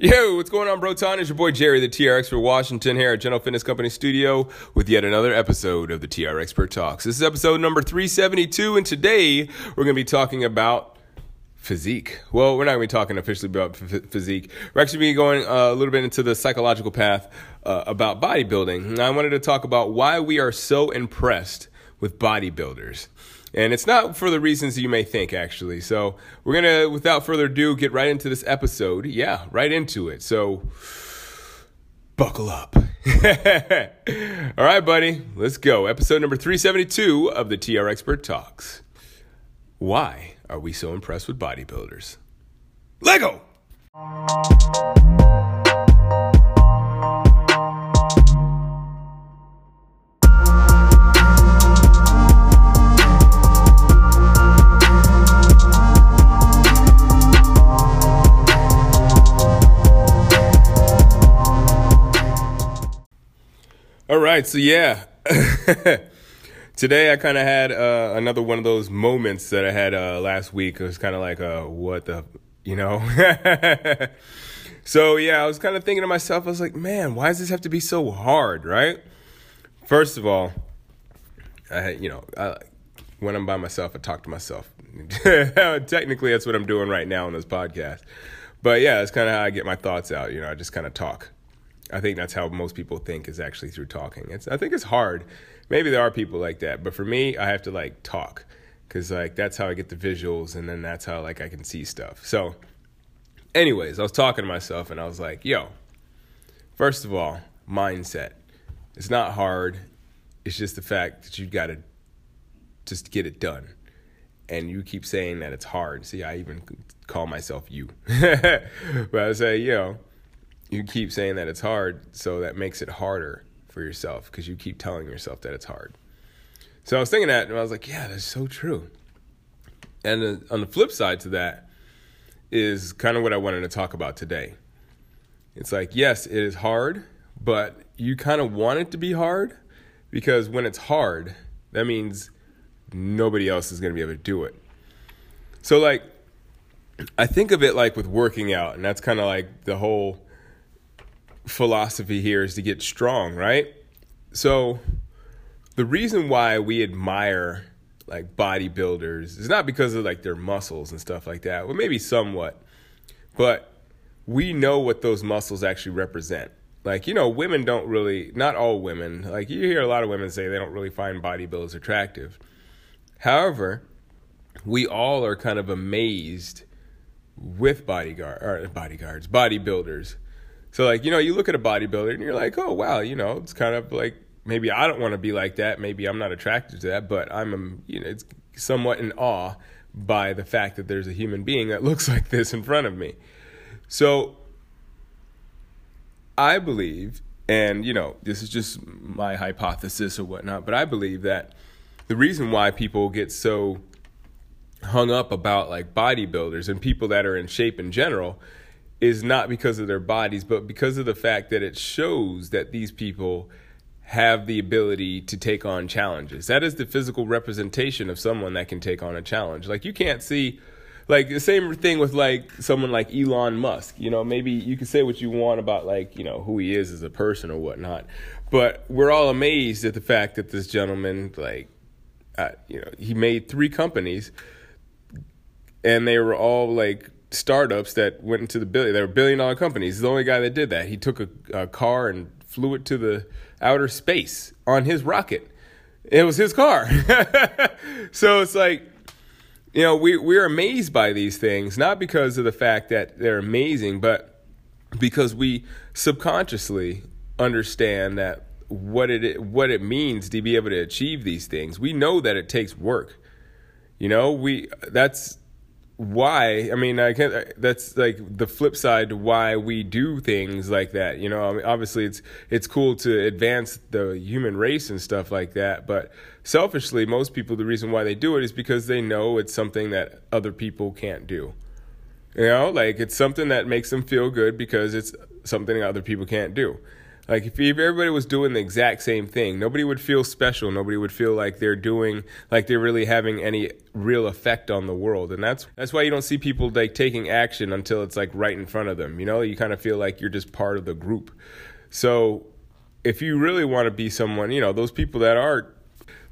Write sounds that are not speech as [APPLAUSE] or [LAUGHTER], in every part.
Yo, what's going on, Broton? It's your boy Jerry, the TRX for Washington, here at General Fitness Company Studio with yet another episode of the TR Expert Talks. This is episode number 372, and today we're going to be talking about physique. Well, we're not going to be talking officially about f- physique. We're actually be going uh, a little bit into the psychological path uh, about bodybuilding. And I wanted to talk about why we are so impressed with bodybuilders. And it's not for the reasons you may think, actually. So we're going to, without further ado, get right into this episode. Yeah, right into it. So buckle up. [LAUGHS] All right, buddy, let's go. Episode number 372 of the TR Expert Talks. Why are we so impressed with bodybuilders? Lego! Right, so yeah. [LAUGHS] Today I kind of had uh, another one of those moments that I had uh, last week. It was kind of like, uh, what the, you know? [LAUGHS] so yeah, I was kind of thinking to myself, I was like, man, why does this have to be so hard, right? First of all, I, you know, I, when I'm by myself, I talk to myself. [LAUGHS] Technically, that's what I'm doing right now on this podcast. But yeah, that's kind of how I get my thoughts out. You know, I just kind of talk. I think that's how most people think is actually through talking. It's I think it's hard. Maybe there are people like that, but for me, I have to like talk because like that's how I get the visuals, and then that's how like I can see stuff. So, anyways, I was talking to myself, and I was like, "Yo, first of all, mindset. It's not hard. It's just the fact that you've got to just get it done." And you keep saying that it's hard. See, I even call myself you, [LAUGHS] but I say, yo, you keep saying that it's hard, so that makes it harder for yourself because you keep telling yourself that it's hard. So I was thinking that, and I was like, yeah, that's so true. And the, on the flip side to that is kind of what I wanted to talk about today. It's like, yes, it is hard, but you kind of want it to be hard because when it's hard, that means nobody else is going to be able to do it. So, like, I think of it like with working out, and that's kind of like the whole philosophy here is to get strong, right? So the reason why we admire like bodybuilders is not because of like their muscles and stuff like that. Well, maybe somewhat, but we know what those muscles actually represent. Like, you know, women don't really, not all women, like you hear a lot of women say they don't really find bodybuilders attractive. However, we all are kind of amazed with bodyguard or bodyguards, bodybuilders so like, you know, you look at a bodybuilder and you're like, oh wow, you know, it's kind of like maybe I don't want to be like that. Maybe I'm not attracted to that, but I'm, um, you know, it's somewhat in awe by the fact that there's a human being that [LAUGHS] looks like this in front of me. So I believe, and you know, this is just my hypothesis or whatnot, but I believe that the reason why people get so hung up about like bodybuilders and people that are in shape in general is not because of their bodies, but because of the fact that it shows that these people have the ability to take on challenges. That is the physical representation of someone that can take on a challenge. Like you can't see like the same thing with like someone like Elon Musk. You know, maybe you can say what you want about like, you know, who he is as a person or whatnot. But we're all amazed at the fact that this gentleman, like, uh, you know, he made three companies and they were all like startups that went into the billion. They were billion dollar companies. He's the only guy that did that. He took a, a car and flew it to the outer space on his rocket. It was his car. [LAUGHS] so it's like, you know, we, we're amazed by these things, not because of the fact that they're amazing, but because we subconsciously understand that what it what it means to be able to achieve these things. We know that it takes work. You know, we that's why. I mean, I can't. That's like the flip side to why we do things like that. You know, I mean, obviously it's it's cool to advance the human race and stuff like that, but selfishly, most people the reason why they do it is because they know it's something that other people can't do. You know, like it's something that makes them feel good because it's something other people can't do. Like if, everybody was doing the exact same thing, nobody would feel special. Nobody would feel like they're doing like they're really having any real effect on the world. And that's that's why you don't see people like taking action until it's like right in front of them. You know, you kind of feel like you're just part of the group. So if you really want to be someone, you know, those people that are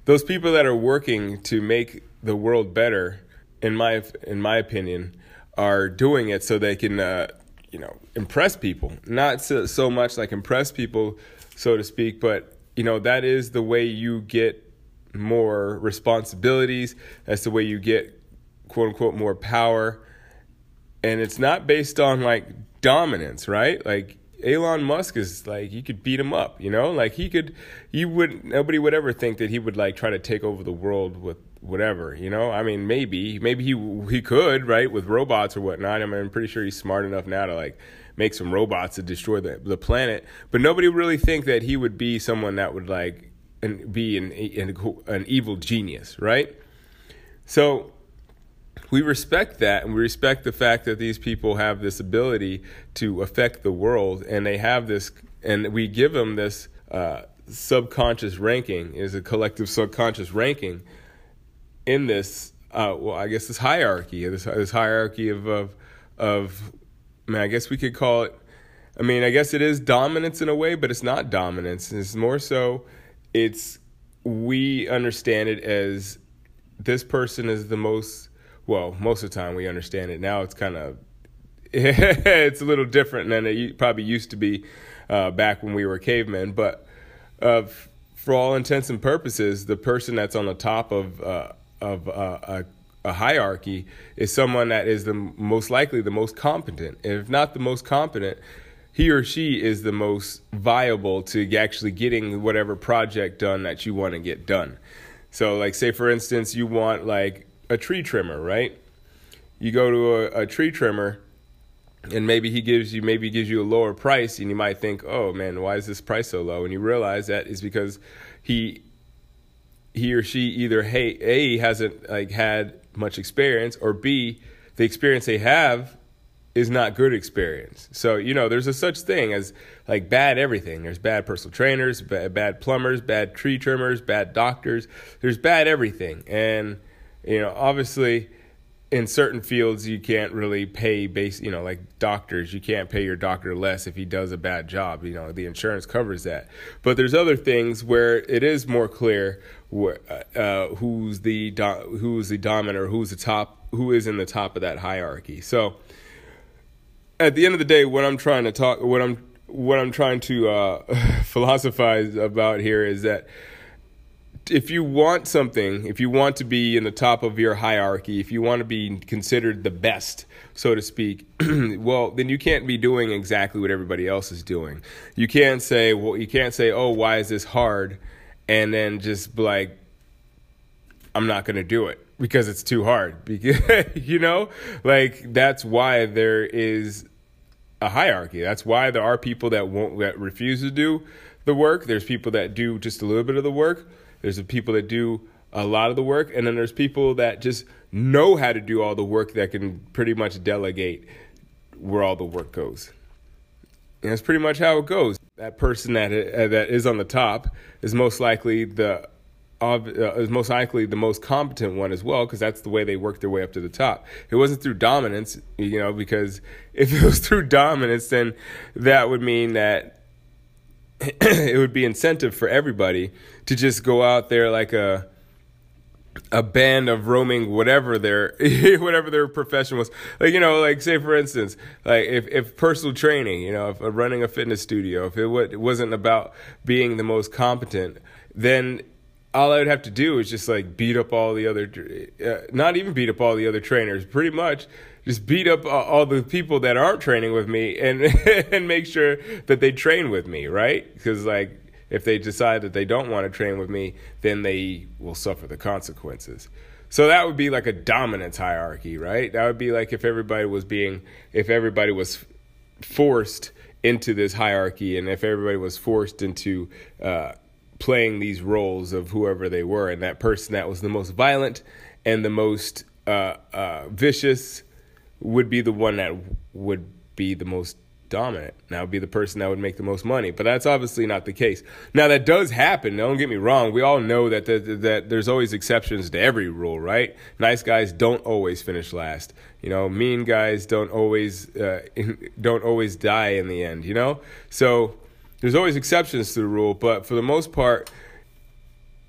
those people that are working to make the world better, in my in my opinion, are doing it so they can uh, you know impress people. Not so, so much like impress people so to speak but you know that is the way you get more responsibilities. That's the way you get quote unquote more power. And it's not based on like dominance right? Like Elon Musk is like you could beat him up, you know? Like he could you would nobody would ever think that he would like try to take over the world with whatever, you know? I mean, maybe maybe he he could, right, with robots or whatnot. I mean, I'm pretty sure he's smart enough now to like make some robots to destroy the the planet. But nobody really think that he would be someone that would like and be an an, an evil genius, right? So we respect that and we respect the fact that these people have this ability to affect the world and they have this and we give them this uh, subconscious ranking is a collective subconscious ranking in this uh, well i guess this hierarchy this, this hierarchy of, of of I I guess we could call it I mean I guess it is dominance in a way but it's not dominance it's more so it's we understand it as this person is the most well, most of the time we understand it. Now it's kind of [LAUGHS] it's a little different than it probably used to be uh, back when we were cavemen. But uh, for all intents and purposes, the person that's on the top of uh, of uh, a, a, hierarchy is someone that is the most likely the most competent. if not the most competent, he or she is the most viable to actually getting whatever project done that you want to get done. So, like, say for instance, you want like a tree trimmer, right? You go to a, a tree trimmer and maybe he gives you maybe gives you a lower price and you might think oh man why is this price so low and you realize that is because he he or she either hey a hasn't like had much experience or b the experience they have is not good experience. So you know there's a such thing as like bad everything. There's bad personal trainers bad, bad plumbers bad tree trimmers bad doctors. There's bad everything. And you know, obviously in certain fields you can't really pay base you know like doctors you can't pay your doctor less if he does a bad job you know the insurance covers that. But there's other things where it is more clear where, uh, who's the do- who's the dominant or who's the top who is in the top of that hierarchy. So at the end of the day what i'm trying to talk what i'm what i'm trying to uh, [LAUGHS] philosophize about here is that if you want something, if you want to be in the top of your hierarchy, if you want to be considered the best, so to speak, [CLEARS THROAT] well, then you can't be doing exactly what everybody else is doing. You can't say, well, you can't say, oh, why is this hard? And then just be like, I'm not going to do it because it's too hard. [LAUGHS] You know, like that's why there is a hierarchy. That's why there are people that won't, that refuse to do the work. There's people that do just a little bit of the work there's the people that do a lot of the work, and then there's people that just know how to do all the work that can pretty much delegate where all the work goes. And that's pretty much how it goes. That person that uh, that is on the top is most likely the uh, is most likely the most competent one as well because that's the way they work their way up to the top. It wasn't through dominance, you know, because [LAUGHS] if it was through dominance, then that would mean that [CLEARS THROAT] it would be incentive for everybody to just go out there like a a band of roaming whatever their [LAUGHS] whatever their profession was. Like you know like say for instance like if, if personal training you know if uh, running a fitness studio if it, w- it wasn't about being the most competent then all I would have to do is just like beat up all the other, uh, not even beat up all the other trainers, pretty much just beat up all the people that aren't training with me and [LAUGHS] and make sure that they train with me, right? Because like if they decide that they don't want to train with me, then they will suffer the consequences. So that would be like a dominance hierarchy, right? That would be like if everybody was being, if everybody was forced into this hierarchy and if everybody was forced into uh, playing these roles of whoever they were, and that person that was the most violent and the most uh, uh, vicious would be the one that would be the most dominant. That would be the person that would make the most money. But that's obviously not the case. Now that does happen. Don't get me wrong. We all know that the, that there's always exceptions to every rule, right? Nice guys don't always finish last. You know, mean guys don't always uh, [LAUGHS] don't always die in the end. You know, so there's always exceptions to the rule. But for the most part.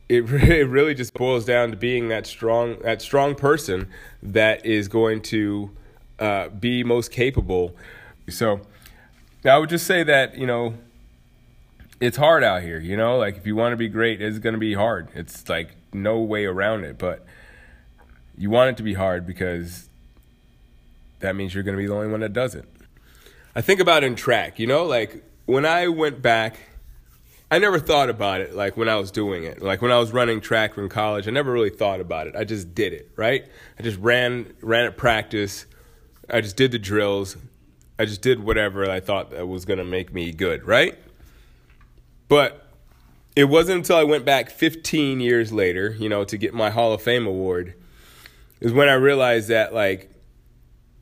It, [LAUGHS] it really just boils down to being that strong that strong person that is going to uh, be most capable. So I would just say that, you know, it's hard out here, you know, like if you want to be great, it's going to be hard. It's like no way around it, but you want it to be hard because that means you're going to be the only one that does it. I think about in track, you know, like when I went back, I never thought about it like when I was doing it. Like when I was running track in college, I never really thought about it. I just did it, right? I just ran ran at practice. I just did the drills. I just did whatever I thought that was going to make me good, right? But it wasn't until I went back 15 years later, you know, to get my Hall of Fame award, is when I realized that like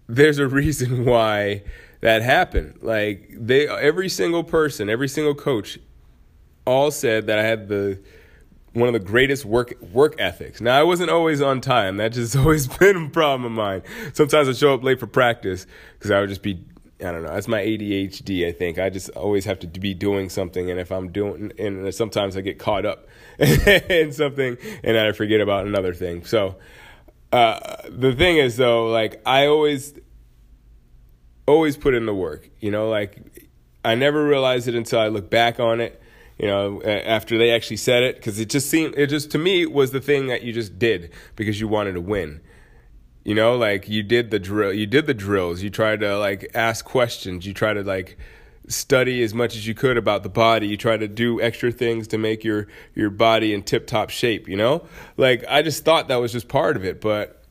there's a reason [LAUGHS] why that happened. Like they every single person, every single coach all said that I had the one of the greatest work work ethics. Now I wasn't always on time. That just [LAUGHS] always been a problem of mine. Sometimes I show up late for practice because I would just be I don't know. That's my ADHD. I think I just always have to be doing something, and if I'm doing, and sometimes I get caught up [LAUGHS] in something, and I forget about another thing. So uh, the thing is, though, like I always, always put in the work. You know, like I never realized it until I look back on it. You know, after they actually said it, because it just seemed, it just to me was the thing that you just did because you wanted to win. You know, like you did the drill, you did the drills. You tried to like ask questions. You tried to like study as much as you could about the body. You try to do extra things to make your your body in tip top shape. You know, like I just thought that was just part of it. But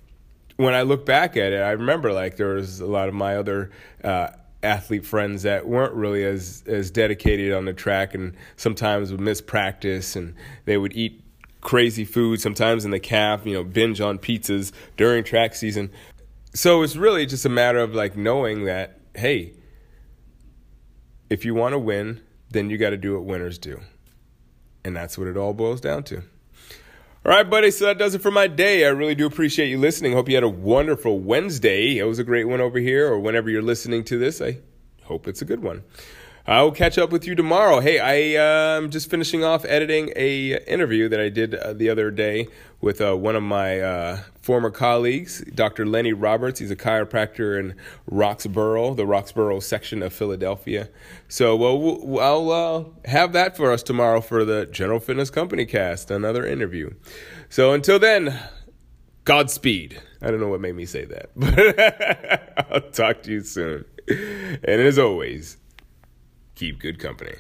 when I look back at it, I remember like there was a lot of my other. Uh, athlete friends that weren't really as as dedicated on the track and sometimes would miss practice and they would eat crazy food, sometimes in the calf, you know, binge on pizzas during track season. So it's really just a matter of like knowing that, hey, if you want to win, then you got to do what winners do. And that's what it all boils down to. All right, buddy. So that does it for my day. I really do appreciate you listening. Hope you had a wonderful Wednesday. It was a great one over here, or whenever you're listening to this. I hope it's a good one. I'll catch up with you tomorrow. Hey, I am uh, just finishing off editing a interview that I did uh, the other day with uh, one of my uh, former colleagues, Dr. Lenny Roberts. He's a chiropractor in Roxborough, the Roxborough section of Philadelphia. So, well, I'll uh, have that for us tomorrow for the General Fitness Company cast, another interview. So, until then, Godspeed. I don't know what made me say that, [LAUGHS] but I'll talk to you soon. And as always, keep good company.